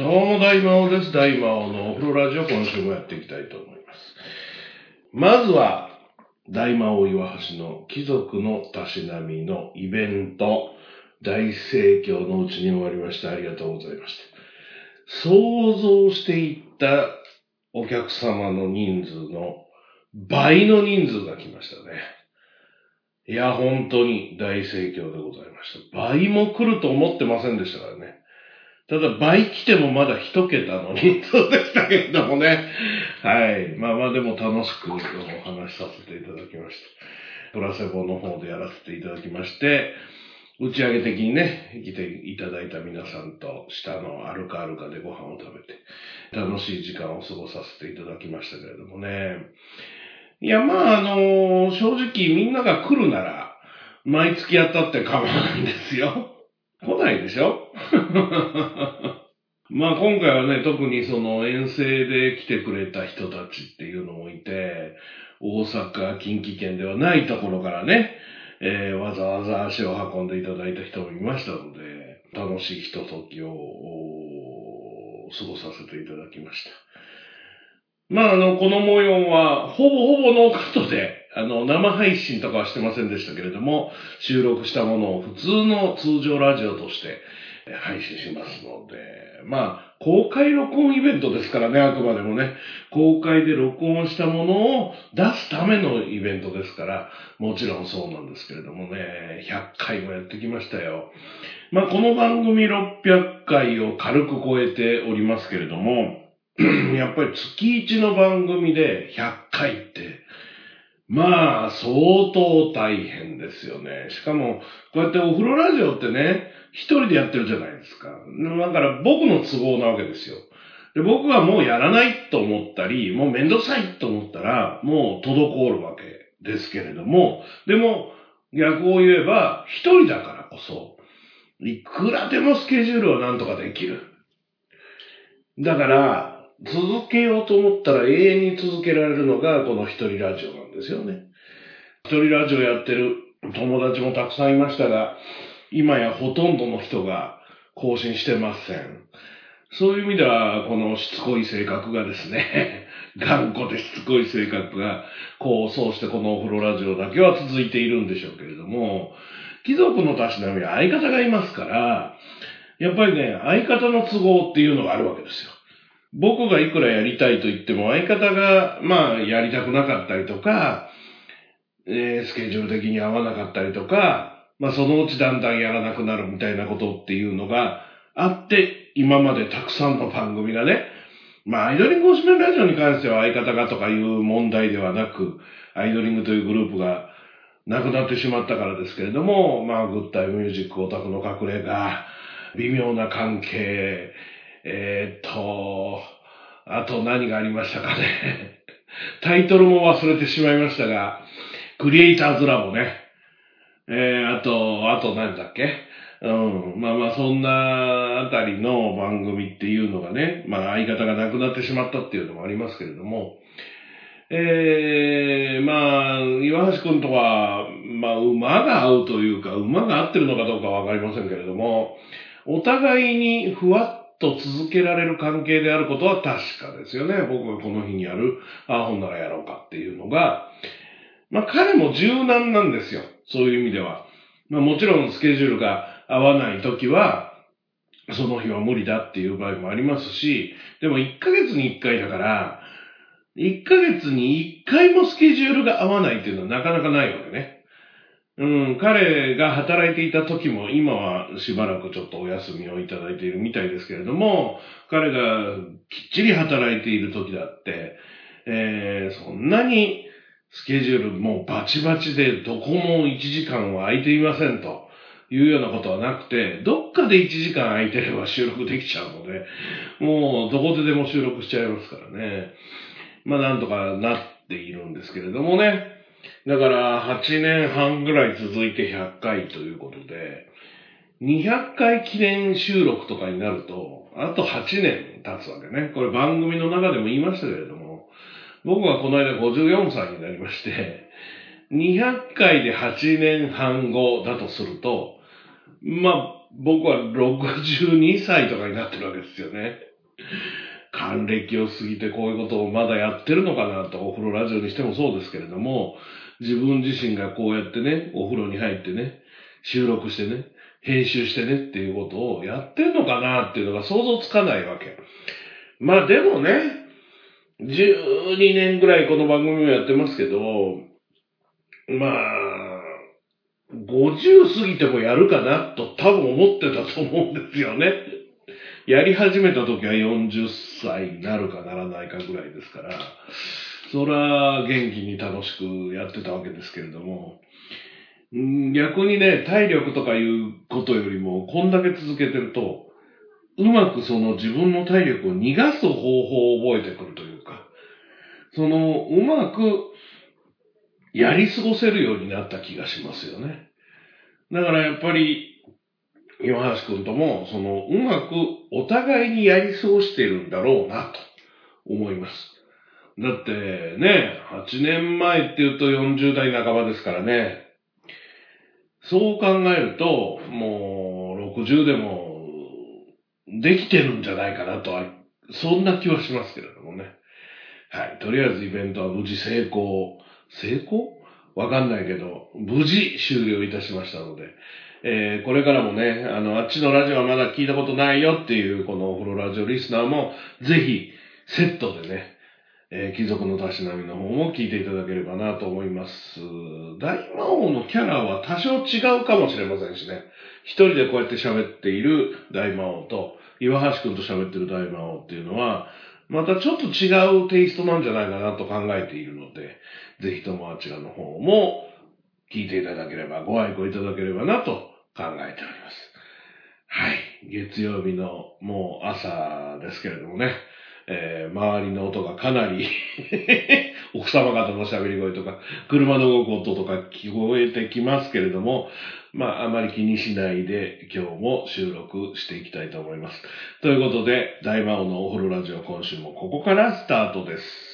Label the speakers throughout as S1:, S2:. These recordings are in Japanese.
S1: どうも大魔王です。大魔王のお風呂ラジオ今週もやっていきたいと思います。まずは、大魔王岩橋の貴族のたしなみのイベント、大盛況のうちに終わりました。ありがとうございました。想像していったお客様の人数の倍の人数が来ましたね。いや、本当に大盛況でございました。倍も来ると思ってませんでしたからね。ただ倍来てもまだ一桁の人数 でしたけれどもね。はい。まあまあでも楽しくお話しさせていただきました。プラセボの方でやらせていただきまして、打ち上げ的にね、来ていただいた皆さんと下のアルカアルカでご飯を食べて、楽しい時間を過ごさせていただきましたけれどもね。いや、まああの正直みんなが来るなら、毎月やったって構わないんですよ。来ないでしょ？まあ今回はね、特にその遠征で来てくれた人たちっていうのもいて、大阪、近畿圏ではないところからね、えーわざわざ足を運んでいただいた人もいましたので、楽しいひとときを過ごさせていただきました。まああの、この模様は、ほぼほぼノーカットで、あの、生配信とかはしてませんでしたけれども、収録したものを普通の通常ラジオとして配信しますので、まあ、公開録音イベントですからね、あくまでもね、公開で録音したものを出すためのイベントですから、もちろんそうなんですけれどもね、100回もやってきましたよ。まあ、この番組600回を軽く超えておりますけれども、やっぱり月1の番組で100回って、まあ、相当大変ですよね。しかも、こうやってお風呂ラジオってね、一人でやってるじゃないですか。だから僕の都合なわけですよ。で僕はもうやらないと思ったり、もうめんどくさいと思ったら、もう滞るわけですけれども、でも逆を言えば、一人だからこそ、いくらでもスケジュールはなんとかできる。だから、続けようと思ったら永遠に続けられるのがこの一人ラジオなんですよね。一人ラジオやってる友達もたくさんいましたが、今やほとんどの人が更新してません。そういう意味では、このしつこい性格がですね、頑固でしつこい性格が、こう、そうしてこのお風呂ラジオだけは続いているんでしょうけれども、貴族のたしなみは相方がいますから、やっぱりね、相方の都合っていうのがあるわけですよ。僕がいくらやりたいと言っても、相方が、まあ、やりたくなかったりとか、えースケジュール的に合わなかったりとか、まあ、そのうちだんだんやらなくなるみたいなことっていうのがあって、今までたくさんの番組がね、まあ、アイドリング推しメラジオに関しては相方がとかいう問題ではなく、アイドリングというグループがなくなってしまったからですけれども、まあ、グッタイミュージックオタクの隠れ家、微妙な関係、えーっと、あと何がありましたかね。タイトルも忘れてしまいましたが、クリエイターズラボね。えー、あと、あと何だっけ？うん。まあまあ、そんなあたりの番組っていうのがね、まあ相方が亡くなってしまったっていうのもありますけれども、えー、まあ、岩橋くんとは、まあ、馬が合うというか、馬が合ってるのかどうかわかりませんけれども、お互いにふわっと続けられる関係であることは確かですよね。僕がこの日にやる、ああ、ほんならやろうかっていうのが、まあ彼も柔軟なんですよ。そういう意味では。まあもちろんスケジュールが合わないときは、その日は無理だっていう場合もありますし、でも1ヶ月に1回だから、1ヶ月に1回もスケジュールが合わないっていうのはなかなかないわけね。うん、彼が働いていた時も今はしばらくちょっとお休みをいただいているみたいですけれども、彼がきっちり働いている時だって、えー、そんなにスケジュールもうバチバチでどこも1時間は空いていませんというようなことはなくて、どっかで1時間空いてれば収録できちゃうので、もうどこででも収録しちゃいますからね。まあなんとかなっているんですけれどもね。だから8年半ぐらい続いて100回ということで、200回記念収録とかになると、あと8年経つわけね。これ番組の中でも言いましたけれども、僕はこの間54歳になりまして、200回で8年半後だとすると、まあ、僕は62歳とかになってるわけですよね。還暦を過ぎてこういうことをまだやってるのかなと、お風呂ラジオにしてもそうですけれども、自分自身がこうやってね、お風呂に入ってね、収録してね、編集してねっていうことをやってるのかなっていうのが想像つかないわけ。まあでもね、12年ぐらいこの番組をやってますけど、まあ、50過ぎてもやるかなと多分思ってたと思うんですよね。やり始めた時は40歳になるかならないかぐらいですから、そら元気に楽しくやってたわけですけれども、逆にね、体力とかいうことよりも、こんだけ続けてると、うまくその自分の体力を逃がす方法を覚えてくるというか、その、うまくやり過ごせるようになった気がしますよね。だからやっぱり、岩橋くんとも、その、うまくお互いにやり過ごしてるんだろうな、と思います。だってね、8年前って言うと40代半ばですからね。そう考えると、もう60でもできてるんじゃないかなとは、そんな気はしますけれどもね。はい。とりあえずイベントは無事成功。成功？わかんないけど、無事終了いたしましたので、えー、これからもね、あの、あっちのラジオはまだ聞いたことないよっていう、このお風呂ラジオリスナーも、ぜひ、セットでね、えー、貴族のたしなみの方も聞いていただければなと思います。大魔王のキャラは多少違うかもしれませんしね。一人でこうやって喋っている大魔王と、岩橋くんと喋ってる大魔王っていうのは、またちょっと違うテイストなんじゃないかなと考えているので、ぜひともあちらの方も聞いていただければ、ご愛顧いただければなと考えております。はい。月曜日のもう朝ですけれどもね、えー、周りの音がかなり 奥様方の喋り声とか、車の動く音とか聞こえてきますけれども、まあ、あまり気にしないで今日も収録していきたいと思います。ということで、大魔王のお風呂ラジオ今週もここからスタートです。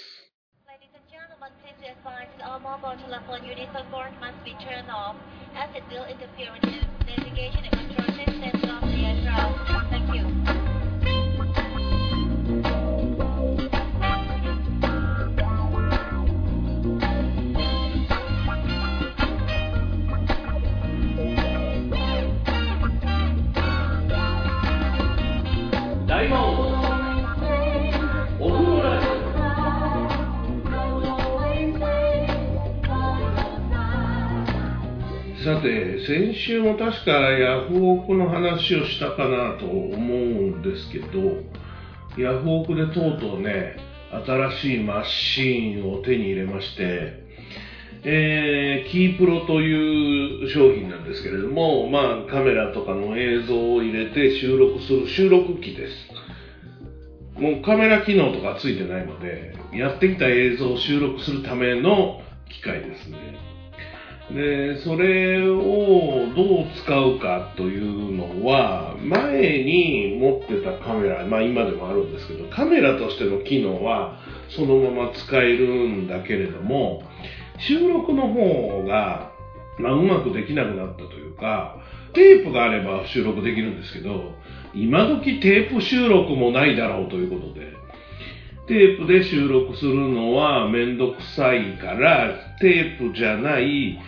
S1: Mobile telephone unit support must be turned off as it will interfere with the navigation and control systems of the aircraft. Thank you. さて、先週も確かヤフオクの話をしたかなと思うんですけど、ヤフオクでとうとうね、新しいマシーンを手に入れまして、えー、キープロという商品なんですけれども、まあカメラとかの映像を入れて収録する収録機です。もうカメラ機能とかついてないので、やってきた映像を収録するための機械ですね。で、それをどう使うかというのは、前に持ってたカメラ、まあ今でもあるんですけど、カメラとしての機能はそのまま使えるんだけれども、収録の方が、まあ、うまくできなくなったというか、テープがあれば収録できるんですけど、今時テープ収録もないだろうということで、テープで収録するのはめんどくさいから、テープじゃない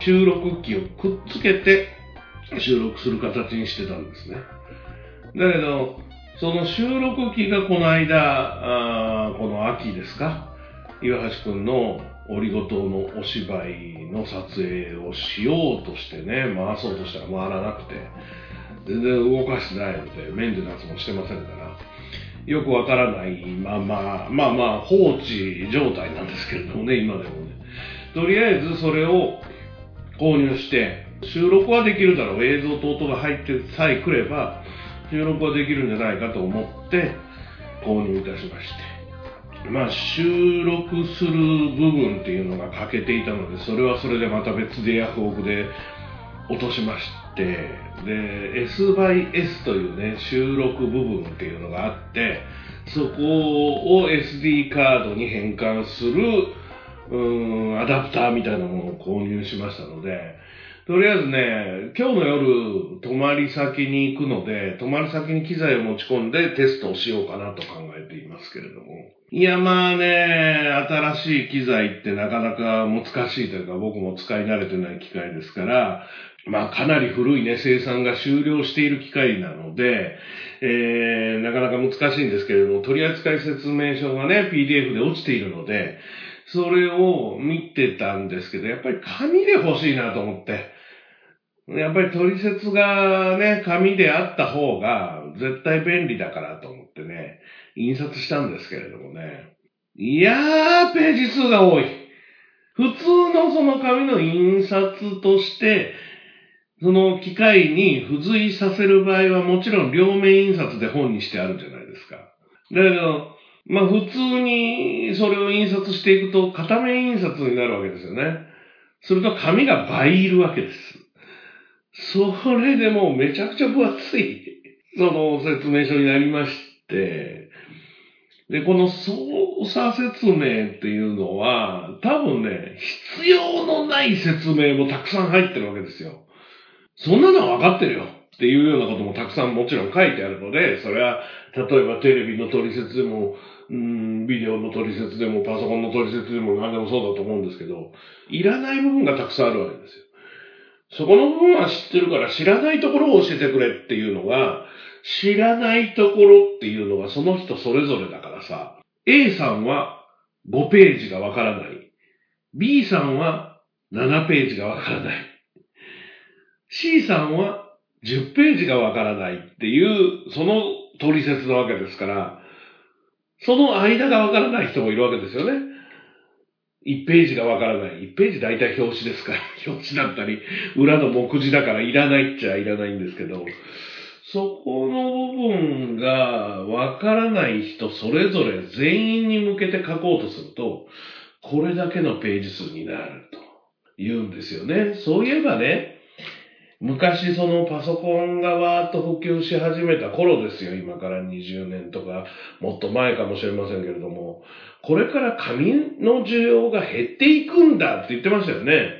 S1: 収録機をくっつけて収録する形にしてたんですね。だけど、その収録機がこの間、あこの秋ですか、岩橋くんのオリゴ糖のお芝居の撮影をしようとしてね、回そうとしたら回らなくて、全然動かしてないので、メンテナンスもしてませんから、よくわからないまま、まあまあ放置状態なんですけれどもね、今でもね。とりあえずそれを購入して、収録はできるだろう、映像と音が入ってさえくれば、収録はできるんじゃないかと思って購入いたしまして。まあ、収録する部分っていうのが欠けていたので、それはそれでまた別でヤフオクで落としまして、で、S by S というね、収録部分っていうのがあって、そこを SD カードに変換するうん、アダプターみたいなものを購入しましたので、とりあえずね、今日の夜、泊まり先に行くので、泊まり先に機材を持ち込んでテストをしようかなと考えていますけれども。いや、まあね、新しい機材ってなかなか難しいというか、僕も使い慣れてない機械ですから、まあかなり古いね、生産が終了している機械なので、えー、なかなか難しいんですけれども、取扱説明書がね、PDF で落ちているので、それを見てたんですけど、やっぱり紙で欲しいなと思って。やっぱり取説がね、紙であった方が絶対便利だからと思ってね、印刷したんですけれどもね。いやー、ページ数が多い。普通のその紙の印刷として、その機械に付随させる場合はもちろん両面印刷で本にしてあるじゃないですか。だけど、まあ普通にそれを印刷していくと片面印刷になるわけですよね。すると紙が倍いるわけです。それでもうめちゃくちゃ分厚い、その説明書になりまして、で、この操作説明っていうのは、多分ね、必要のない説明もたくさん入ってるわけですよ。そんなのは分かってるよっていうようなこともたくさんもちろん書いてあるので、それは、例えばテレビの取説でも、うん、ビデオの取説でも、パソコンの取説でも何でもそうだと思うんですけど、いらない部分がたくさんあるわけですよ。そこの部分は知ってるから知らないところを教えてくれっていうのが、知らないところっていうのはその人それぞれだからさ、A さんは5ページがわからない。B さんは7ページがわからない。C さんは10ページがわからないっていう、その取説なわけですから、その間がわからない人もいるわけですよね。1ページがわからない。1ページ大体表紙ですから、表紙だったり、裏の目次だからいらないっちゃいらないんですけど、そこの部分がわからない人それぞれ全員に向けて書こうとすると、これだけのページ数になると言うんですよね。そういえばね、昔そのパソコンがわーっと普及し始めた頃ですよ。今から20年とか、もっと前かもしれませんけれども、これから紙の需要が減っていくんだって言ってましたよね。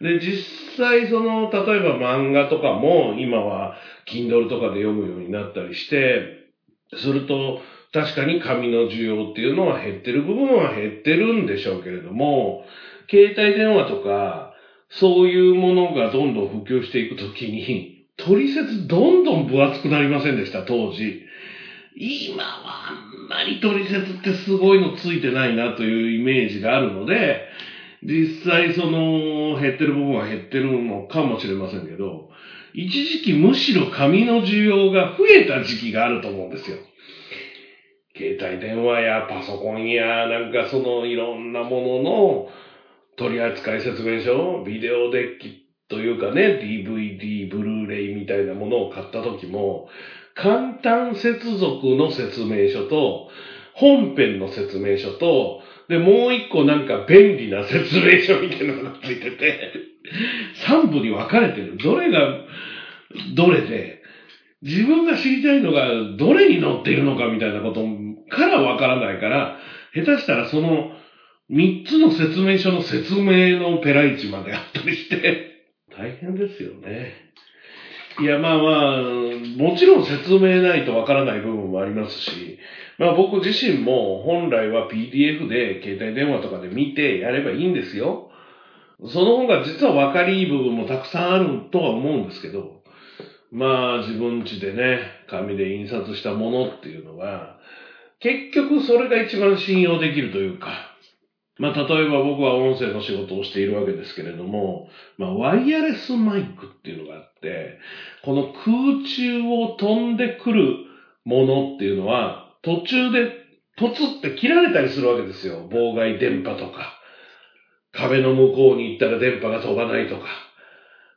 S1: で、実際その、例えば漫画とかも今は Kindle とかで読むようになったりして、すると確かに紙の需要っていうのは減ってる部分は減ってるんでしょうけれども、携帯電話とか、そういうものがどんどん普及していくときに、取説どんどん分厚くなりませんでした、当時。今はあんまり取説ってすごいのついてないなというイメージがあるので、実際その減ってる部分は減ってるのかもしれませんけど、一時期むしろ紙の需要が増えた時期があると思うんですよ。携帯電話やパソコンやなんかそのいろんなものの取扱説明書、ビデオデッキというかね、DVD、ブルーレイみたいなものを買った時も、簡単接続の説明書と、本編の説明書と、で、もう一個なんか便利な説明書みたいなのがついてて、三部に分かれてる。どれが、どれで、自分が知りたいのがどれに載っているのかみたいなことから分からないから、下手したらその三つの説明書の説明のペライチまであったりして、大変ですよね。いや、まあまあ、もちろん説明ないとわからない部分もありますし、まあ僕自身も本来は PDF で携帯電話とかで見てやればいいんですよ。その方が実は分かりいい部分もたくさんあるとは思うんですけど、まあ自分家でね、紙で印刷したものっていうのが、結局それが一番信用できるというか、まあ、例えば僕は音声の仕事をしているわけですけれども、まあ、ワイヤレスマイクっていうのがあって、この空中を飛んでくるものっていうのは、途中でポツって切られたりするわけですよ。妨害電波とか。壁の向こうに行ったら電波が飛ばないとか。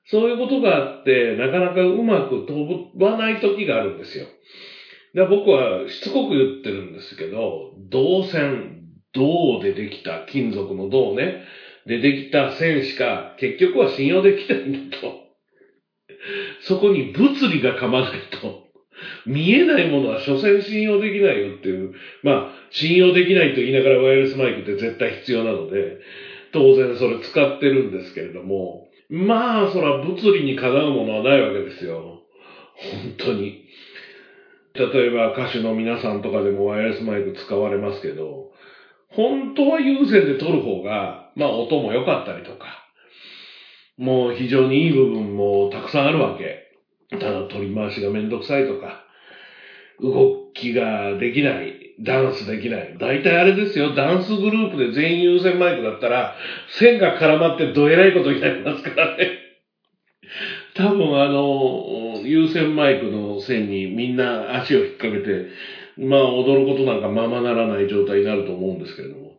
S1: そういうことがあって、なかなかうまく飛ばない時があるんですよ。で僕はしつこく言ってるんですけど、導線、銅でできた、金属の銅ね、でできた線しか結局は信用できないんだと。そこに物理が噛まないと、見えないものは所詮信用できないよっていう、まあ、信用できないと言いながらワイヤレスマイクって絶対必要なので、当然それ使ってるんですけれども、まあ、そら物理にかなうものはないわけですよ。本当に。例えば歌手の皆さんとかでもワイヤレスマイク使われますけど、本当は有線で撮る方が、まあ音も良かったりとか、もう非常にいい部分もたくさんあるわけ。ただ取り回しがめんどくさいとか、動きができない、ダンスできない。大体あれですよ、ダンスグループで全員有線マイクだったら、線が絡まってどえらいことになりますからね。多分あの、有線マイクの線にみんな足を引っ掛けて、まあ踊ることなんかままならない状態になると思うんですけれども。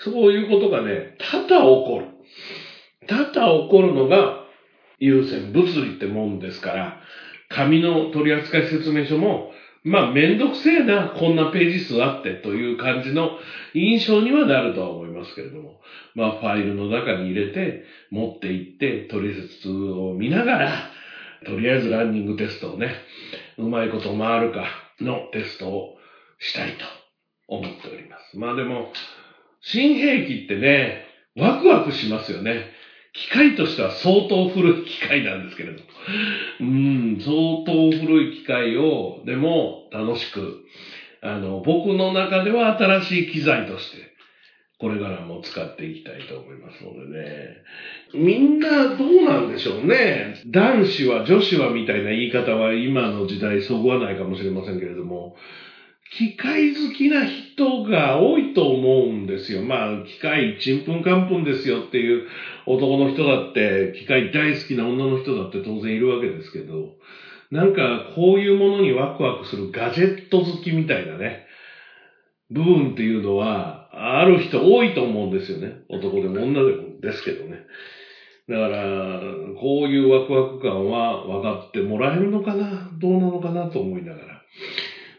S1: そういうことがね、多々起こる。多々起こるのが優先物理ってもんですから、紙の取扱説明書も、まあめんどくせえな、こんなページ数あってという感じの印象にはなるとは思いますけれども、まあファイルの中に入れて、持っていって、取説を見ながら、とりあえずランニングテストをね、うまいこと回るかのテストをしたいと思っております。まあでも、新兵器ってね、ワクワクしますよね。機械としては相当古い機械なんですけれど。うん、相当古い機械を、でも楽しく、あの、僕の中では新しい機材として、これからも使っていきたいと思いますのでね。みんなどうなんでしょうね。男子は女子はみたいな言い方は今の時代そぐわないかもしれませんけれども、機械好きな人が多いと思うんですよ。まあ、機械ちんぷんかんぷんですよっていう男の人だって、機械大好きな女の人だって当然いるわけですけど、なんかこういうものにワクワクするガジェット好きみたいなね、部分っていうのは、ある人多いと思うんですよね。男でも女でもですけどね。だから、こういうワクワク感は分かってもらえるのかな？どうなのかなと思いながら。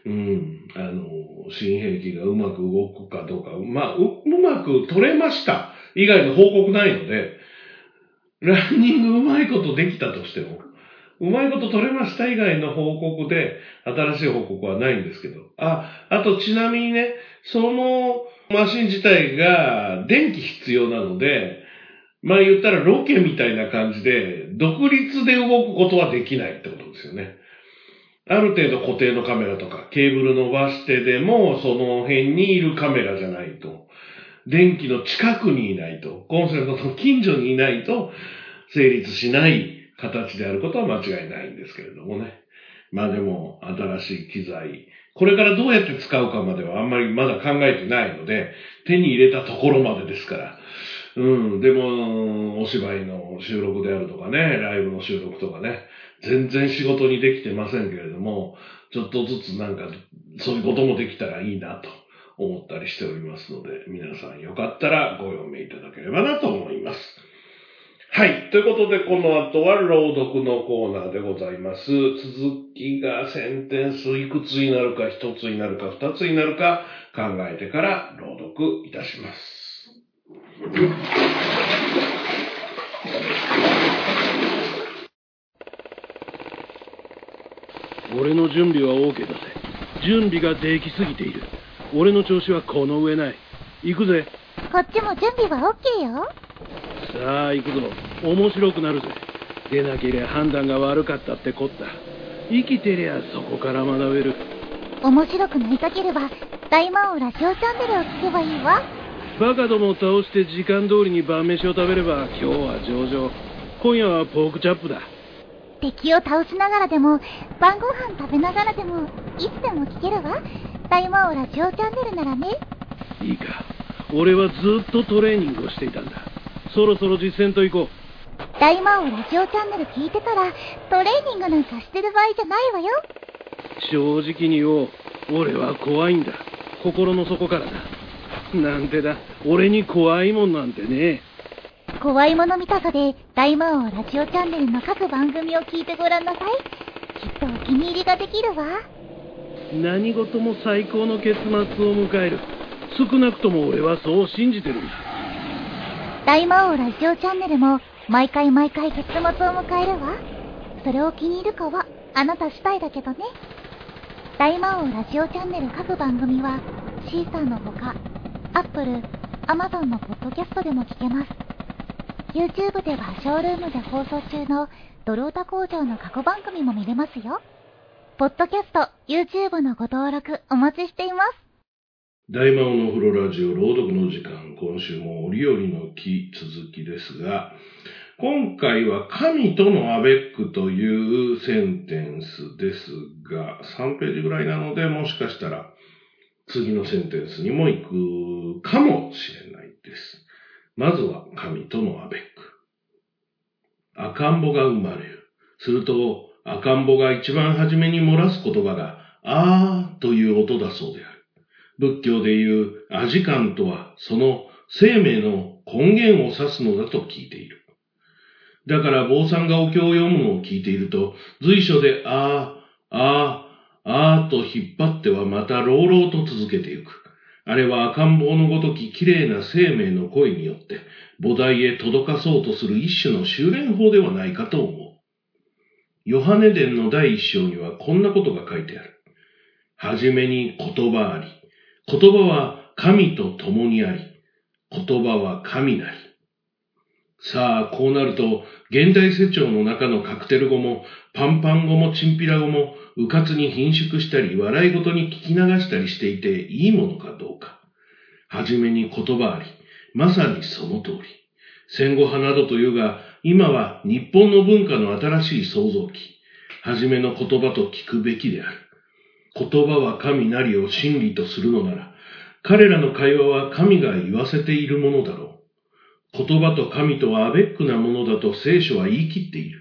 S1: うん、あの、新兵器がうまく動くかどうか、まあ、う、うまく取れました以外の報告ないので、ランニングうまいことできたとしても、うまいこと取れました以外の報告で、新しい報告はないんですけど。あ、あとちなみにね、そのマシン自体が電気必要なので、まあ言ったらロケみたいな感じで、独立で動くことはできないってことですよね。ある程度固定のカメラとか、ケーブル伸ばしてでも、その辺にいるカメラじゃないと、電気の近くにいないと、コンセントの近所にいないと、成立しない形であることは間違いないんですけれどもね。まあでも、新しい機材、これからどうやって使うかまではあんまりまだ考えてないので、手に入れたところまでですから。うん、でも、お芝居の収録であるとかね、ライブの収録とかね、全然仕事にできてませんけれども、ちょっとずつなんか、そういうこともできたらいいなと思ったりしておりますので、皆さんよかったらご読みいただければなと思います。はい。ということで、この後は朗読のコーナーでございます。続きがセンテンスいくつになるか、一つになるか、二つになるか考えてから朗読いたします。
S2: 俺の準備は OK だぜ準備ができすぎている俺の調子はこの上ない行くぜ
S3: こっちも準備は OK よ
S2: さあ行くぞ。面白くなるぜ。出なけりゃ判断が悪かったってこった。生きてりゃそこから学べる。
S3: 面白くなりたければ大魔王ラジオチャンネルを聞けばいいわ。
S2: バカどもを倒して時間通りに晩飯を食べれば今日は上々。今夜はポークチャップだ。
S3: 敵を倒しながらでも晩ご飯食べながらでもいつでも聞けるわ。大魔王ラジオチャンネルならね。
S2: いいか。俺はずっとトレーニングをしていたんだそろそろ実践と行こ
S3: う。大魔王ラジオチャンネル聞いてたらトレーニングなんかしてる場合じゃないわよ。
S2: 正直に言おう。俺は怖いんだ。心の底からだ。なんてだ。俺に怖いもんなんてね
S3: 怖いもの見たさで大魔王ラジオチャンネルの各番組を聞いてごらんなさい。きっとお気に入りができるわ。
S2: 何事も最高の結末を迎える。少なくとも俺はそう信じてるんだ
S3: 大魔王ラジオチャンネルも毎回毎回結末を迎えるわそれを気に入るかはあなた次第だけどね大魔王ラジオチャンネル各番組はシーサーのほかアップル、アマゾンのポッドキャストでも聞けます YouTube ではショールームで放送中のドルオタ工場の過去番組も見れますよ。ポッドキャスト、YouTube のご登録お待ちしています。
S1: 大魔王の風呂ラジオ朗読の時間、今週も折々の木続きですが、今回は神とのアベックというセンテンスですが、3ページぐらいなので、もしかしたら次のセンテンスにも行くかもしれないです。まずは神とのアベック。赤ん坊が生まれる。すると赤ん坊が一番初めに漏らす言葉が、あーという音だそうである。仏教でいうアジカンとは、その生命の根源を指すのだと聞いている。だから坊さんがお経を読むのを聞いていると、随所で、あー、あー、あーと引っ張ってはまた朗々と続けてゆく。あれは赤ん坊のごとき綺麗な生命の声によって、菩提へ届かそうとする一種の修練法ではないかと思う。ヨハネ伝の第一章にはこんなことが書いてある。はじめに言葉あり。言葉は神と共にあり。言葉は神なり。さあ、こうなると、現代世帳の中のカクテル語も、パンパン語もチンピラ語も、迂闊に貧縮したり、笑い事に聞き流したりしていていいものかどうか。はじめに言葉あり。まさにその通り。戦後派などというが、今は日本の文化の新しい創造期。はじめの言葉と聞くべきである。言葉は神なりを真理とするのなら、彼らの会話は神が言わせているものだろう。言葉と神とはアベックなものだと聖書は言い切っている。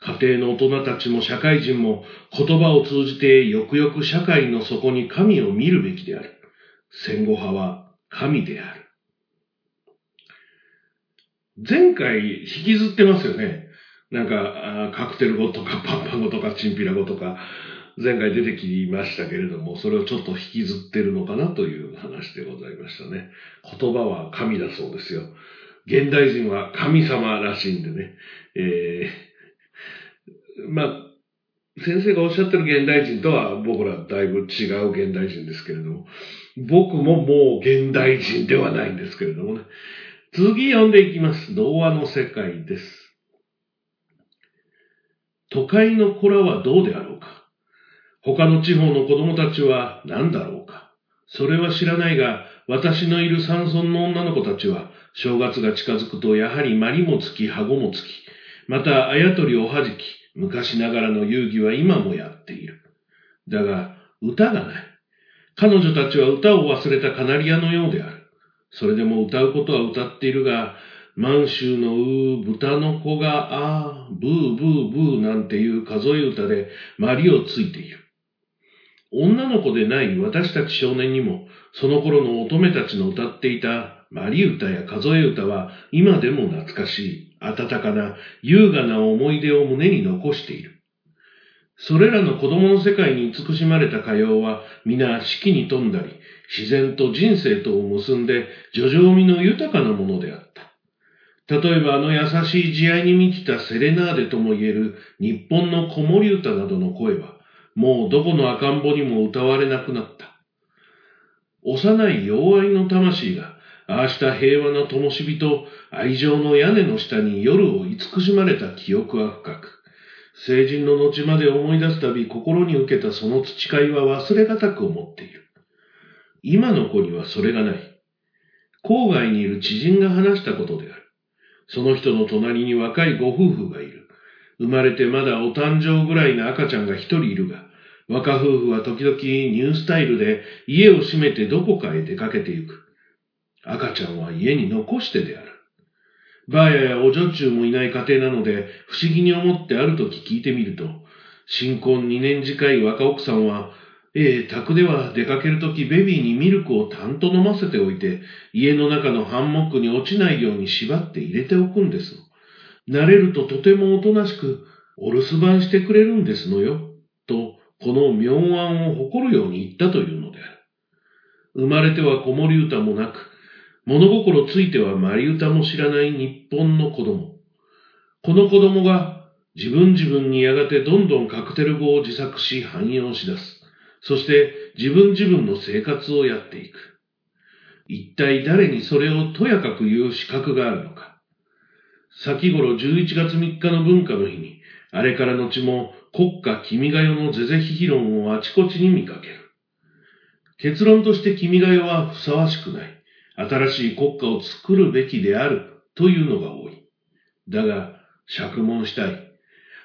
S1: 家庭の大人たちも社会人も言葉を通じてよくよく社会の底に神を見るべきである。戦後派は神である。前回引きずってますよね。なんか、カクテル語とかパンパン語とかチンピラ語とか、前回出てきましたけれども、それをちょっと引きずってるのかなという話でございましたね。言葉は神だそうですよ。現代人は神様らしいんでね。えー、まあ、先生がおっしゃってる現代人とは僕らだいぶ違う現代人ですけれども、僕ももう現代人ではないんですけれどもね。次読んでいきます。童話の世界です。都会の子らはどうであろうか他の地方の子供たちは何だろうかそれは知らないが、私のいる山村の女の子たちは、正月が近づくとやはりまりもつき、はごもつき、またあやとりおはじき、昔ながらの遊戯は今もやっている。だが、歌がない。彼女たちは歌を忘れたカナリアのようである。それでも歌うことは歌っているが、満州のうー、豚の子があー、ブーブーブーなんていう数え歌でまりをついている。女の子でない私たち少年にも、その頃の乙女たちの歌っていたマリ歌や数え歌は今でも懐かしい、温かな、優雅な思い出を胸に残している。それらの子供の世界に慈しまれた歌謡は皆四季に富んだり、自然と人生とを結んで叙情味の豊かなものであった。例えばあの優しい慈愛に満ちたセレナーデとも言える日本の子守歌などの声は、もうどこの赤ん坊にも歌われなくなった。幼い弱いの魂が、ああした平和な灯火と愛情の屋根の下に夜を慈しまれた記憶は深く、成人の後まで思い出すたび心に受けたその培いは忘れがたく思っている。今の子にはそれがない。郊外にいる知人が話したことである。その人の隣に若いご夫婦がいる。生まれてまだお誕生ぐらいの赤ちゃんが一人いるが、若夫婦は時々ニュースタイルで家を閉めてどこかへ出かけてゆく。赤ちゃんは家に残してである。ばあややお女中もいない家庭なので不思議に思ってある時聞いてみると、新婚2年近い若奥さんは、ええ、宅では出かけるときベビーにミルクをたんと飲ませておいて、家の中のハンモックに落ちないように縛って入れておくんです。慣れるととてもおとなしく、お留守番してくれるんですのよ、と、この妙案を誇るように言ったというのである。生まれては子守歌もなく、物心ついてはマリ歌も知らない日本の子供。この子供が自分自分にやがてどんどんカクテル語を自作し汎用し出す。そして自分自分の生活をやっていく。一体誰にそれをとやかく言う資格があるのか。先頃11月3日の文化の日に、あれから後も国家君が代の是々非々論をあちこちに見かける。結論として君が代はふさわしくない。新しい国家を作るべきであるというのが多い。だが、釈問したい。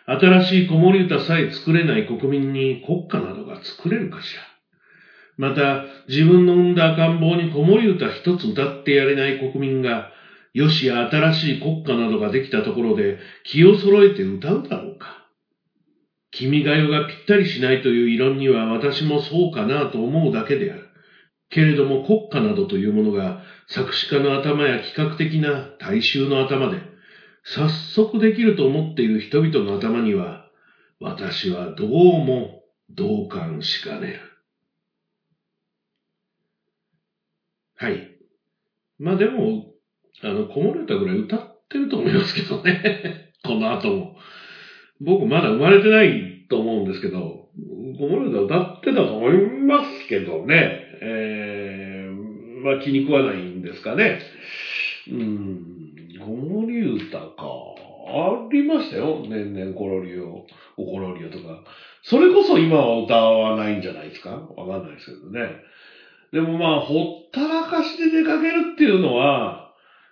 S1: 新しい子守歌さえ作れない国民に国家などが作れるかしら。また、自分の生んだ赤ん坊に子守歌一つ歌ってやれない国民が、よしや新しい国家などができたところで気を揃えて歌うだろうか。君が代がぴったりしないという異論には私もそうかなと思うだけである。けれども国家などというものが作詞家の頭や企画的な大衆の頭で、早速できると思っている人々の頭には、私はどうも同感しかねる。はい。まあでも、あの、こもれたぐらい歌ってると思いますけどね。この後も。僕まだ生まれてないと思うんですけど、こもれた歌ってたと思いますけどね。えー、まあ気に食わないんですかね。うん、子守歌か。ありましたよ。年々コロリオ、おコロリオとか。それこそ今は歌わないんじゃないですか？わかんないですけどね。でもまあ、ほったらかしで出かけるっていうのは、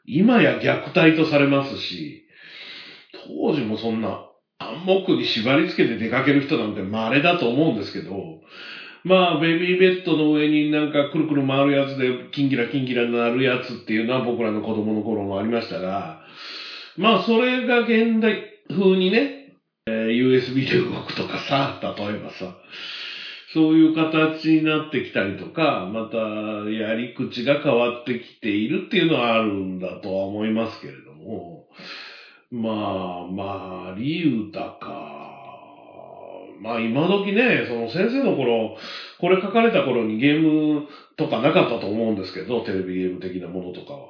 S1: 今や虐待とされますし、当時もそんな暗黙に縛り付けて出かける人なんて稀だと思うんですけど、まあ、ベビーベッドの上になんかくるくる回るやつで、キンキラキンキラになるやつっていうのは僕らの子供の頃もありましたが、まあ、それが現代風にね、えー、USB で動くとかさ、例えばさ、そういう形になってきたりとか、また、やり口が変わってきているっていうのはあるんだとは思いますけれども、まあ、まあ、理由だか。まあ今時ね、その先生の頃、これ書かれた頃にゲームとかなかったと思うんですけど、テレビゲーム的なものとかは。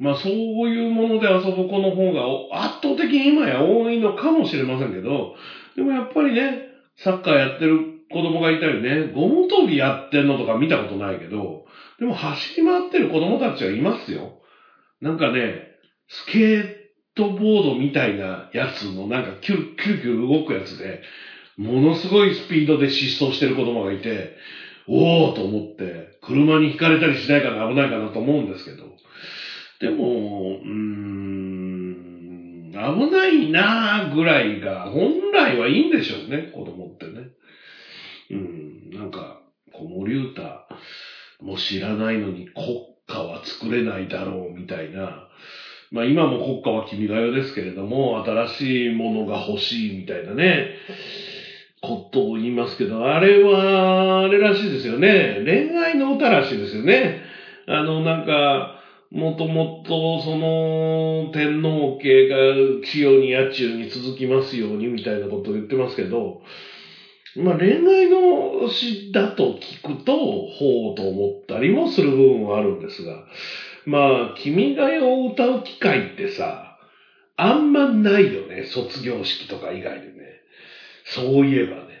S1: まあそういうもので遊ぶ子の方が圧倒的に今や多いのかもしれませんけど、でもやっぱりね、サッカーやってる子供がいたりね、ゴム跳びやってんのとか見たことないけど、でも走り回ってる子供たちはいますよ。なんかね、スケートボードみたいなやつのなんかキュルキュルキュル動くやつで、ものすごいスピードで疾走してる子供がいて、おーと思って、車にひかれたりしないかな、危ないかなと思うんですけど。でも、うーん、危ないなーぐらいが、本来はいいんでしょうね、子供ってね。うん、なんか、子守歌も知らないのに国家は作れないだろうみたいな。まあ今も国家は君が代ですけれども、新しいものが欲しいみたいなね。ことを言いますけど、あれは、あれらしいですよね。恋愛の歌らしいですよね。あの、なんか、もともと、その、天皇家が千代に野中に続きますようにみたいなことを言ってますけど、まあ恋愛の詩だと聞くと、ほうと思ったりもする部分はあるんですが、まあ、君が代を歌う機会ってさ、あんまないよね。卒業式とか以外でね。そういえばね。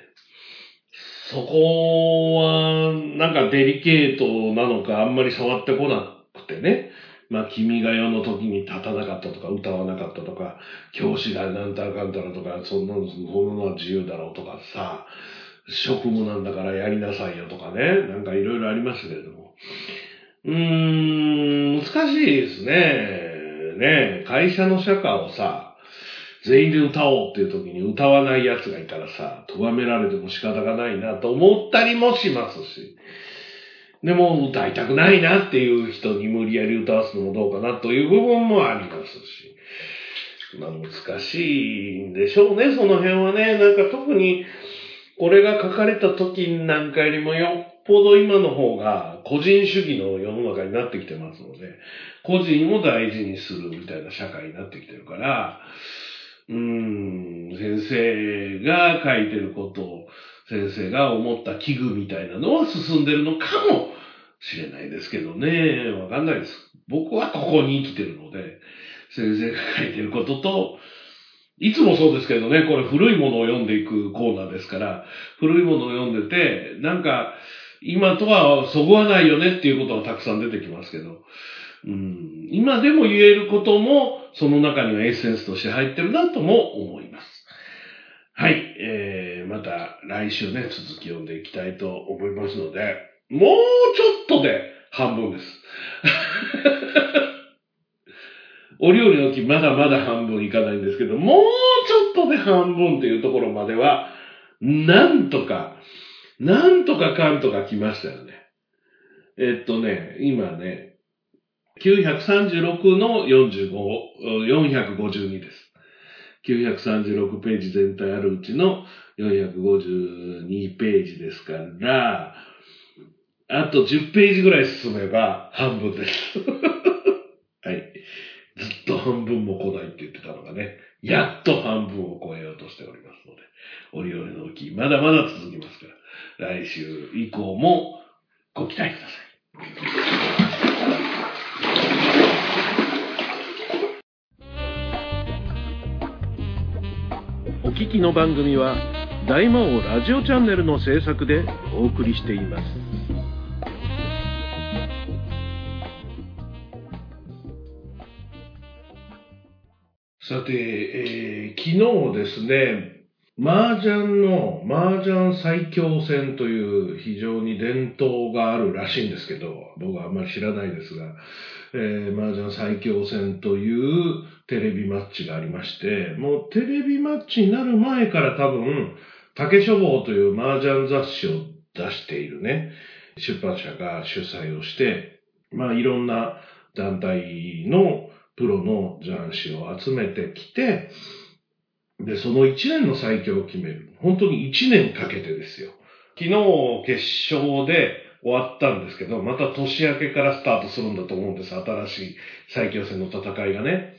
S1: そこは、なんかデリケートなのかあんまり触ってこなくてね。まあ、君が代の時に立たなかったとか、歌わなかったとか、教師がなんたらかんたらとか、そんなの、そんなのは自由だろうとかさ、職務なんだからやりなさいよとかね。なんかいろいろありましたけれども。うーん、難しいですね。ね会社の社歌をさ、全員で歌おうっていう時に歌わない奴がいたらさ、咎められても仕方がないなと思ったりもしますし。でも歌いたくないなっていう人に無理やり歌わすのもどうかなという部分もありますし。まあ難しいんでしょうね、その辺はね。なんか特にこれが書かれた時なんかよりもよっぽど今の方が個人主義の世の中になってきてますので、個人を大事にするみたいな社会になってきてるから、うん、先生が書いてることを、先生が思った器具みたいなのは進んでるのかもしれないですけどね。わかんないです。僕はここに生きてるので、先生が書いてることと、いつもそうですけどね、これ古いものを読んでいくコーナーですから、古いものを読んでて、なんか、今とはそぐわないよねっていうことはたくさん出てきますけど、うん、今でも言えることも、その中にはエッセンスとして入ってるなとも思います。はい、えー、また来週ね、続き読んでいきたいと思いますので、もうちょっとで半分です。お料理の木まだまだ半分いかないんですけど、もうちょっとで半分っていうところまでは、なんとか、なんとかかんとか来ましたよね。えっとね、今ね、936の45、452です。936ページ全体あるうちの452ページですから、あと10ページぐらい進めば半分です。はい。ずっと半分も来ないって言ってたのがね、やっと半分を超えようとしておりますので、おりおりの木、まだまだ続きますから、来週以降もご期待ください。
S2: お聞きの番組は大魔王ラジオチャンネルの制作でお送りしています。
S1: さて、えー昨日ですね、麻雀の麻雀最強戦という非常に伝統があるらしいんですけど、僕はあんまり知らないですが、えー麻雀最強戦というテレビマッチがありまして、もうテレビマッチになる前から多分、竹書房という麻雀雑誌を出しているね、出版社が主催をして、まあいろんな団体のプロの雀士を集めてきて、で、その1年の最強を決める。本当に1年かけてですよ。昨日決勝で終わったんですけど、また年明けからスタートするんだと思うんです。新しい最強戦の戦いがね。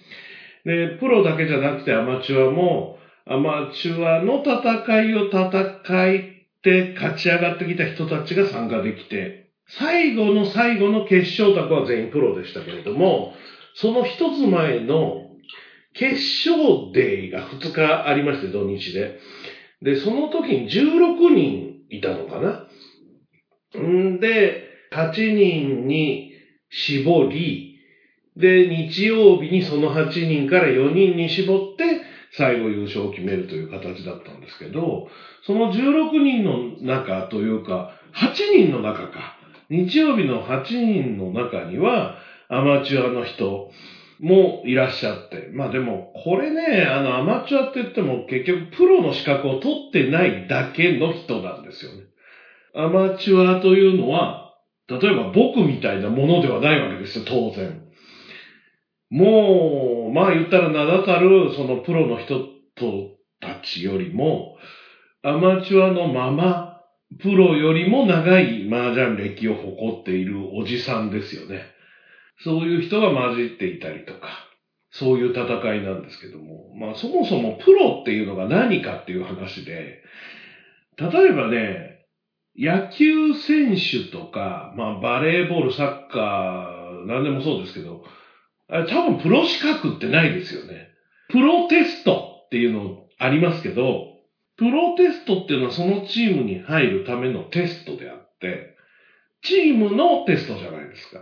S1: で、プロだけじゃなくてアマチュアも、アマチュアの戦いを戦いって勝ち上がってきた人たちが参加できて、最後の最後の決勝卓は全員プロでしたけれども、その一つ前の決勝デーが2日ありまして、土日で。で、その時に16人いたのかな？んで、8人に絞り、で、日曜日にその8人から4人に絞って、最後優勝を決めるという形だったんですけど、その16人の中というか、8人の中か。日曜日の8人の中には、アマチュアの人もいらっしゃって。まあでも、これね、あの、アマチュアって言っても結局プロの資格を取ってないだけの人なんですよね。アマチュアというのは、例えば僕みたいなものではないわけですよ、当然。もう、まあ言ったら名だたるそのプロの人たちよりも、アマチュアのまま、プロよりも長い麻雀歴を誇っているおじさんですよね。そういう人が混じっていたりとか、そういう戦いなんですけども、まあそもそもプロっていうのが何かっていう話で、例えばね、野球選手とか、まあバレーボール、サッカー、何でもそうですけど、多分プロ資格ってないですよね。プロテストっていうのありますけど、プロテストっていうのはそのチームに入るためのテストであって、チームのテストじゃないですか。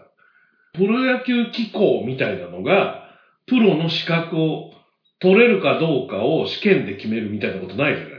S1: プロ野球機構みたいなのが、プロの資格を取れるかどうかを試験で決めるみたいなことないじゃない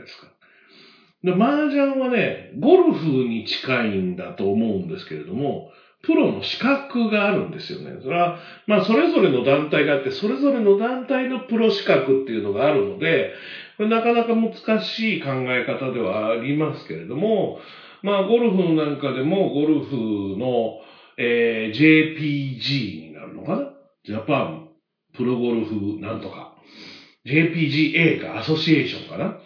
S1: ですかで。麻雀はね、ゴルフに近いんだと思うんですけれども、プロの資格があるんですよね。それは、まあ、それぞれの団体があって、それぞれの団体のプロ資格っていうのがあるので、なかなか難しい考え方ではありますけれども、まあ、ゴルフなんかでも、ゴルフの、えー JPG になるのかな？ジャパンプロゴルフなんとか。JPGA か、アソシエーションかな？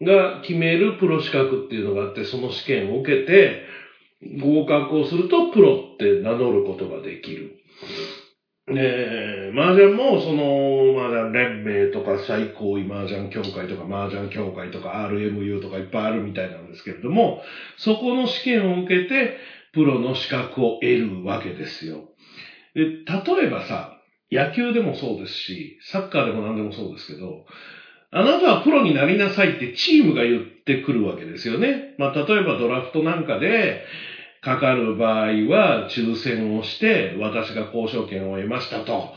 S1: が決めるプロ資格っていうのがあって、その試験を受けて、合格をするとプロって名乗ることができる。で、麻雀もその麻雀連盟とか最高位麻雀協会とか麻雀協会とか RMU とかいっぱいあるみたいなんですけれども、そこの試験を受けてプロの資格を得るわけですよ。で、例えばさ、野球でもそうですし、サッカーでも何でもそうですけど、あなたはプロになりなさいってチームが言ってくるわけですよね。まあ、例えばドラフトなんかで、かかる場合は抽選をして、私が交渉権を得ましたと。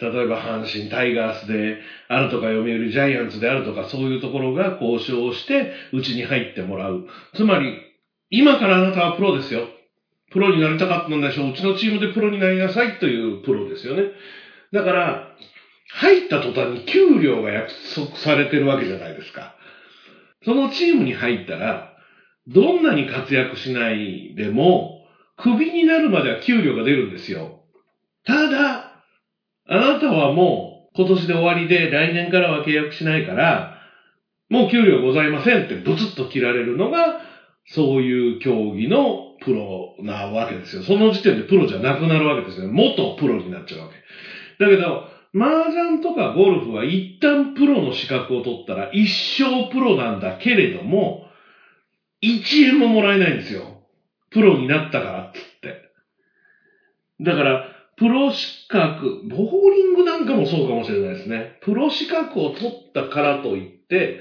S1: 例えば阪神タイガースであるとか読売ジャイアンツであるとかそういうところが交渉をしてうちに入ってもらう。つまり、今からあなたはプロですよ。プロになりたかったんでしょう。うちのチームでプロになりなさいというプロですよね。だから、入った途端に給料が約束されてるわけじゃないですか。そのチームに入ったら、どんなに活躍しないでも、クビになるまでは給料が出るんですよ。ただ、あなたはもう今年で終わりで来年からは契約しないから、もう給料ございませんってブツッと切られるのが、そういう競技のプロなわけですよ。その時点でプロじゃなくなるわけですよ。元プロになっちゃうわけ。だけど、麻雀とかゴルフは一旦プロの資格を取ったら一生プロなんだけれども、1円ももらえないんですよ。プロになったからっつって。だから、プロ資格、ボーリングなんかもそうかもしれないですね。プロ資格を取ったからといって、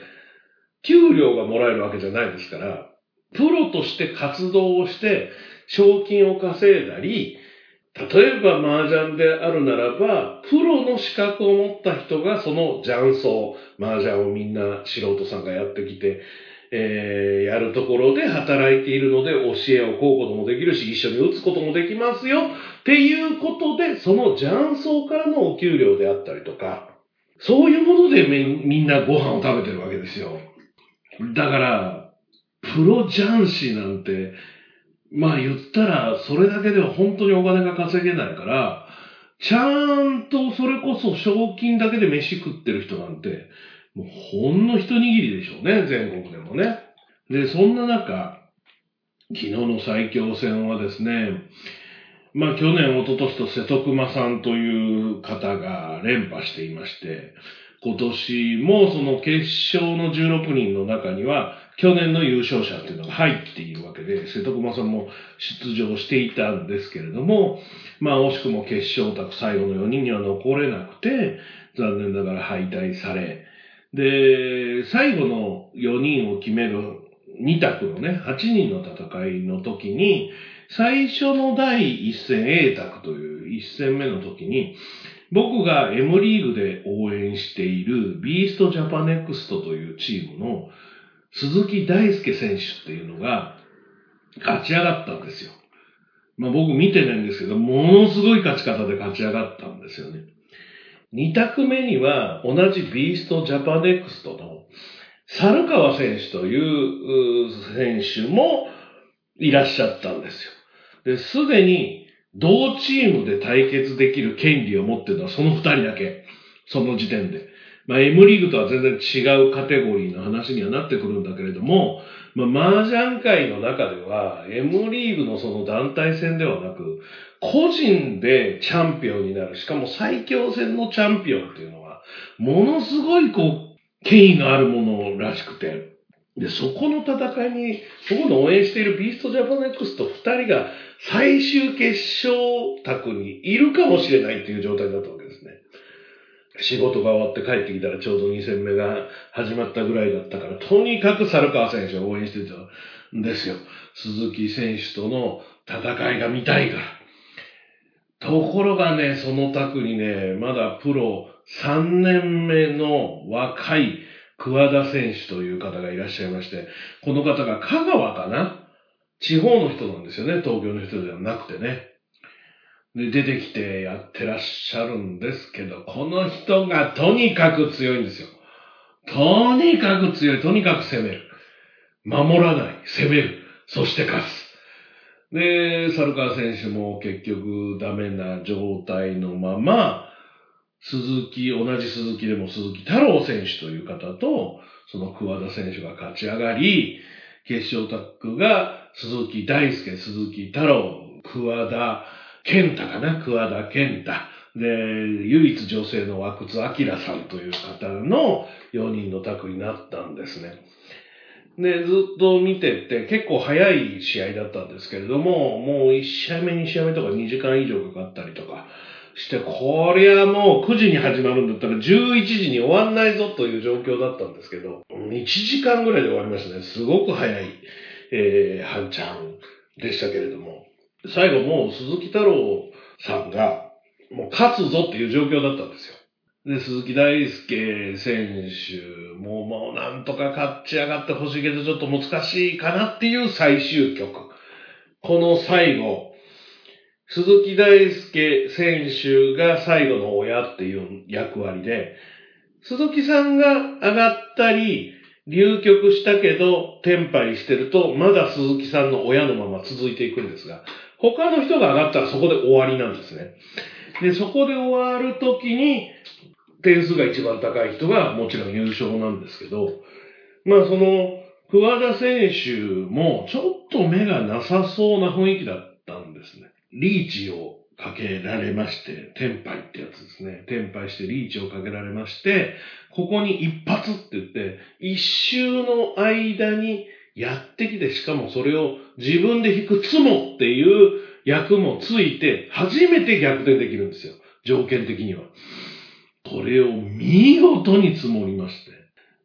S1: 給料がもらえるわけじゃないですから、プロとして活動をして、賞金を稼いだり、例えば麻雀であるならば、プロの資格を持った人がその雀荘、麻雀をみんな素人さんがやってきて、えーやるところで働いているので教えをこうこともできるし、一緒に打つこともできますよっていうことで、その雀荘からのお給料であったりとか、そういうものでみみんなご飯を食べてるわけですよ。だから、プロ雀士なんて、まあ言ったら、それだけでは本当にお金が稼げないから、ちゃんとそれこそ賞金だけで飯食ってる人なんて、もうほんの一握りでしょうね、全国でもね。で、そんな中、昨日の最強戦はですね、まあ去年、一昨年と瀬戸熊さんという方が連覇していまして、今年もその決勝の16人の中には、去年の優勝者っていうのが入っているわけで、瀬戸熊さんも出場していたんですけれども、まあ惜しくも決勝卓最後の4人には残れなくて、残念ながら敗退され、で、最後の4人を決める2択のね、8人の戦いの時に、最初の第1戦 A 択という1戦目の時に、僕が M リーグで応援しているビーストジャパネクストというチームの鈴木大介選手っていうのが勝ち上がったんですよ。まあ僕見てないんですけど、ものすごい勝ち方で勝ち上がったんですよね。2卓目には同じビーストジャパネクストの猿川選手という選手もいらっしゃったんですよ。で、すでに同チームで対決できる権利を持ってるのはその2人だけ。その時点で。まあ、M リーグとは全然違うカテゴリーの話にはなってくるんだけれども、まあ、麻雀界の中では、M リーグのその団体戦ではなく、個人でチャンピオンになる、しかも最強戦のチャンピオンっていうのは、ものすごいこう、権威があるものらしくて、で、そこの戦いに、そこの応援しているビーストジャパネクスト2人が最終決勝卓にいるかもしれないっていう状態だったわけですね。仕事が終わって帰ってきたらちょうど2戦目が始まったぐらいだったから、とにかく猿川選手を応援してたんですよ。鈴木選手との戦いが見たいから。ところがね、その卓にね、まだプロ3年目の若い桑田選手という方がいらっしゃいまして、この方が香川かな？地方の人なんですよね、東京の人ではなくてね。で、出てきてやってらっしゃるんですけど、この人がとにかく強いんですよ。とにかく強い、とにかく攻める。守らない、攻める、そして勝つ。で、猿川選手も結局ダメな状態のまま、鈴木、同じ鈴木でも鈴木太郎選手という方と、その桑田選手が勝ち上がり、決勝タッグが鈴木大輔、鈴木太郎、桑田健太かな桑田健太。で、唯一女性の和久津明さんという方の4人のタッグになったんですね。で、ずっと見てて、結構早い試合だったんですけれども、もう1試合目、2試合目とか2時間以上かかったりとかして、こりゃもう9時に始まるんだったら11時に終わんないぞという状況だったんですけど、1時間ぐらいで終わりましたね。すごく早い、えー、半ちゃん、でしたけれども、最後もう鈴木太郎さんが、もう勝つぞっていう状況だったんですよ。で、鈴木大輔選手もうもうなんとか勝ち上がってほしいけど、ちょっと難しいかなっていう最終局。この最後、鈴木大輔選手が最後の親っていう役割で、鈴木さんが上がったり、流局したけど、転廃してると、まだ鈴木さんの親のまま続いていくんですが、他の人が上がったらそこで終わりなんですね。で、そこで終わるときに、点数が一番高い人がもちろん優勝なんですけど、まあその、桑田選手もちょっと目がなさそうな雰囲気だったんですね。リーチをかけられまして、テンパイってやつですね。テンパイしてリーチをかけられまして、ここに一発って言って、一周の間にやってきて、しかもそれを自分で引くつもっていう役もついて、初めて逆転できるんですよ。条件的には。これを見事に積もりまして。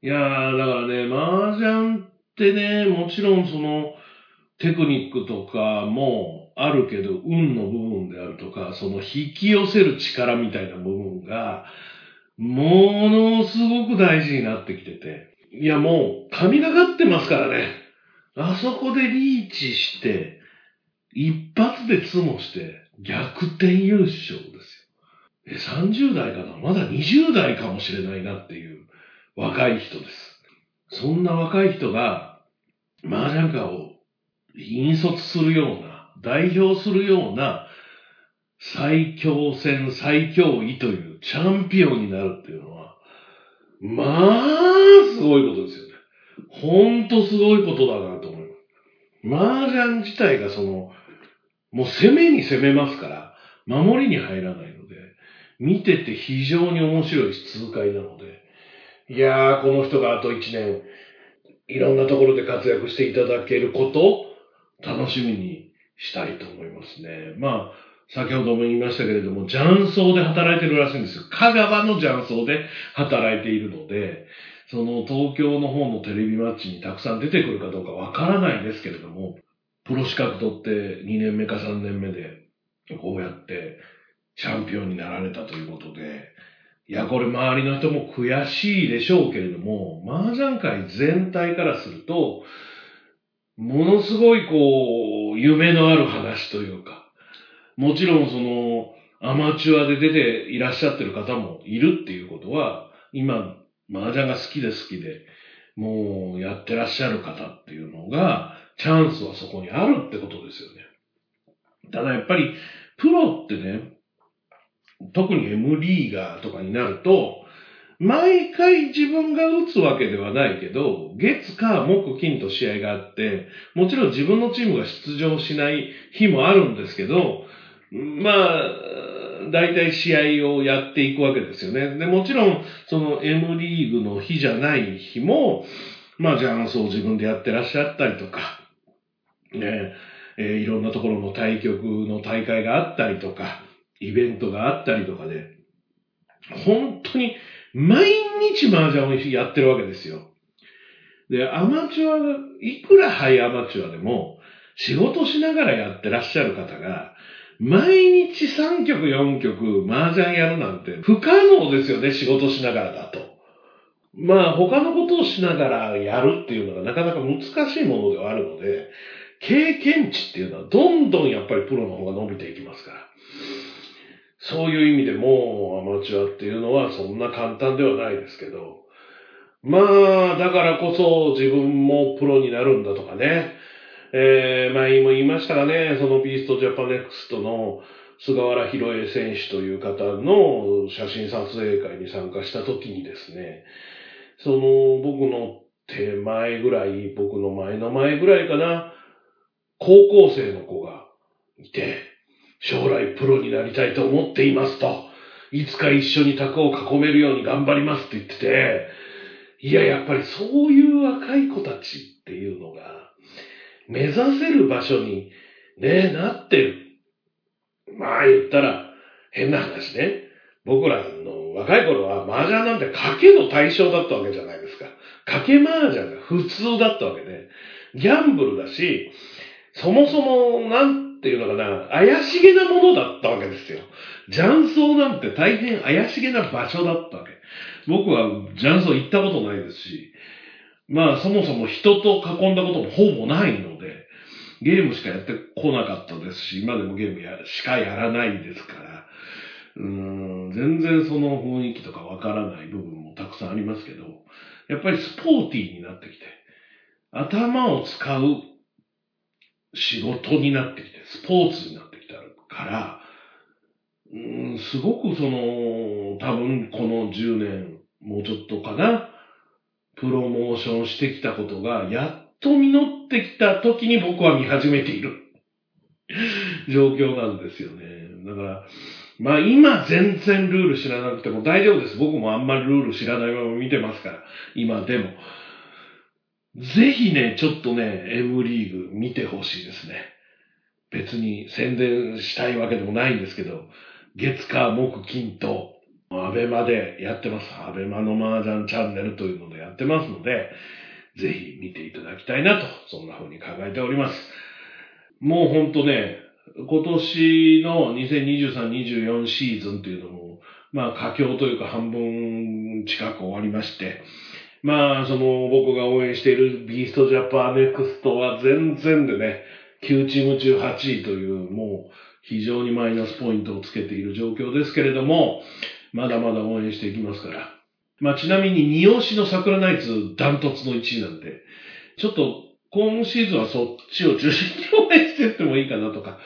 S1: いやー、だからね、麻雀ってね、もちろんその、テクニックとかもあるけど、運の部分であるとか、その引き寄せる力みたいな部分が、ものすごく大事になってきてて。いや、もう、神がかってますからね。あそこでリーチして、一発でツモして、逆転優勝ですよ。え、30代かな？まだ20代かもしれないなっていう若い人です。そんな若い人が、麻雀家を引率するような、代表するような最強戦、最強位というチャンピオンになるっていうのは、まあ、すごいことですよね。ほんとすごいことだなと思います。麻雀自体がその、もう攻めに攻めますから、守りに入らないので、見てて非常に面白いし痛快なので、いやー、この人があと1年、いろんなところで活躍していただけることを楽しみにしたいと思いますね。まあ、先ほども言いましたけれども、雀荘で働いてるらしいんですよ。香川の雀荘で働いているので、その東京の方のテレビマッチにたくさん出てくるかどうかわからないですけれども、プロ資格取って2年目か3年目で、こうやってチャンピオンになられたということで、いや、これ周りの人も悔しいでしょうけれども、麻雀界全体からすると、ものすごいこう、夢のある話というか、もちろんその、アマチュアで出ていらっしゃってる方もいるっていうことは、今、麻雀が好きで好きで、もうやってらっしゃる方っていうのが、チャンスはそこにあるってことですよね。ただやっぱり、プロってね、特に M リーガーとかになると、毎回自分が打つわけではないけど、月火木金と試合があって、もちろん自分のチームが出場しない日もあるんですけど、まあ、大体試合をやっていくわけですよね。で、もちろん、その M リーグの日じゃない日も、まあ、ジャンスを自分でやってらっしゃったりとか、ね、えー、いろんなところの対局の大会があったりとか、イベントがあったりとかで、本当に毎日麻雀をやってるわけですよ。で、アマチュア、いくらハイアマチュアでも、仕事しながらやってらっしゃる方が、毎日3曲4曲麻雀やるなんて不可能ですよね、仕事しながらだと。まあ他のことをしながらやるっていうのがなかなか難しいものではあるので、経験値っていうのはどんどんやっぱりプロの方が伸びていきますから。そういう意味でもアマチュアっていうのはそんな簡単ではないですけど、まあ、だからこそ自分もプロになるんだとかね、えー、前も言いましたがね、そのビーストジャパネクストの菅原博恵選手という方の写真撮影会に参加した時にですね、その僕の手前ぐらい、僕の前の前ぐらいかな、高校生の子がいて、将来プロになりたいと思っていますと、いつか一緒に卓を囲めるように頑張りますって言ってて、いや、やっぱりそういう若い子たちっていうのが、目指せる場所にね、なってる。まあ言ったら、変な話ね。僕らの若い頃は麻雀なんて賭けの対象だったわけじゃないですか。賭け麻雀が普通だったわけで、ギャンブルだし、そもそも、なんていうのかな、怪しげなものだったわけですよ。雀荘なんて大変怪しげな場所だったわけ。僕は雀荘行ったことないですし、まあそもそも人と囲んだこともほぼないので、ゲームしかやってこなかったですし、今でもゲームやしかやらないですから、うーん、全然その雰囲気とかわからない部分もたくさんありますけど、やっぱりスポーティーになってきて、頭を使う仕事になってきて、スポーツになってきたから、うん、すごくその、多分この10年、もうちょっとかな、プロモーションしてきたことが、やっと実ってきた時に僕は見始めている 状況なんですよね。だから、まあ今全然ルール知らなくても大丈夫です。僕もあんまりルール知らないまま見てますから、今でも。ぜひね、ちょっとね、M リーグ見てほしいですね。別に宣伝したいわけでもないんですけど、月火木金と、アベマでやってます。アベマの麻雀チャンネルというのでやってますので、ぜひ見ていただきたいなと、そんな風に考えております。もうほんとね、今年の2023-24シーズンというのも、まあ佳境というか半分近く終わりまして、まあその僕が応援しているビーストジャパネクストは全然でね、9チーム中8位というもう非常にマイナスポイントをつけている状況ですけれども、まだまだ応援していきますから。まあちなみに二押しの桜ナイツダントツの1位なんで、ちょっと今シーズンはそっちを中心に応援していってもいいかなとか、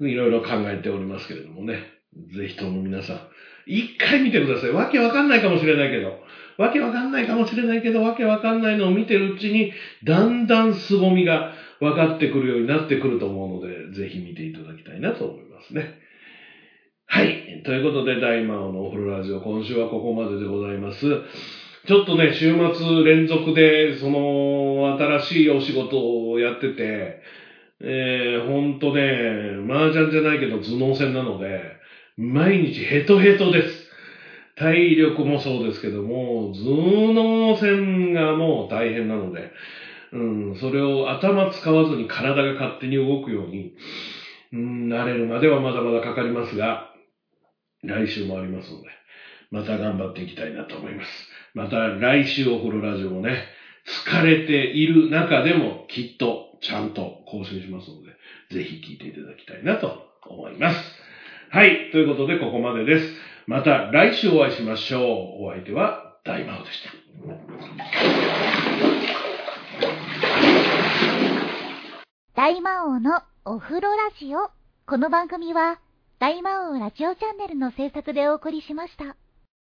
S1: いろいろ考えておりますけれどもね。ぜひとも皆さん、一回見てください。わけわかんないかもしれないけど、わけわかんないかもしれないけど、わけわかんないのを見てるうちに、だんだん凄みが分かってくるようになってくると思うので、ぜひ見ていただきたいなと思いますね。はい。ということで、大魔王のお風呂ラジオ、今週はここまででございます。ちょっとね、週末連続で、その、新しいお仕事をやってて、えー、ほんとね、麻雀じゃないけど頭脳戦なので、毎日ヘトヘトです。体力もそうですけども、頭脳戦がもう大変なので、うん、それを頭使わずに体が勝手に動くように、うん、慣れるまではまだまだかかりますが、来週もありますので、また頑張っていきたいなと思います。また来週お風呂ラジオもね、疲れている中でもきっとちゃんと更新しますので、ぜひ聞いていただきたいなと思います。はい。ということで、ここまでです。また来週お会いしましょう。お相手は大魔王でした。
S3: 大魔王のお風呂ラジオ。この番組は、大魔王ラジオチャンネルの制作でお送りしました。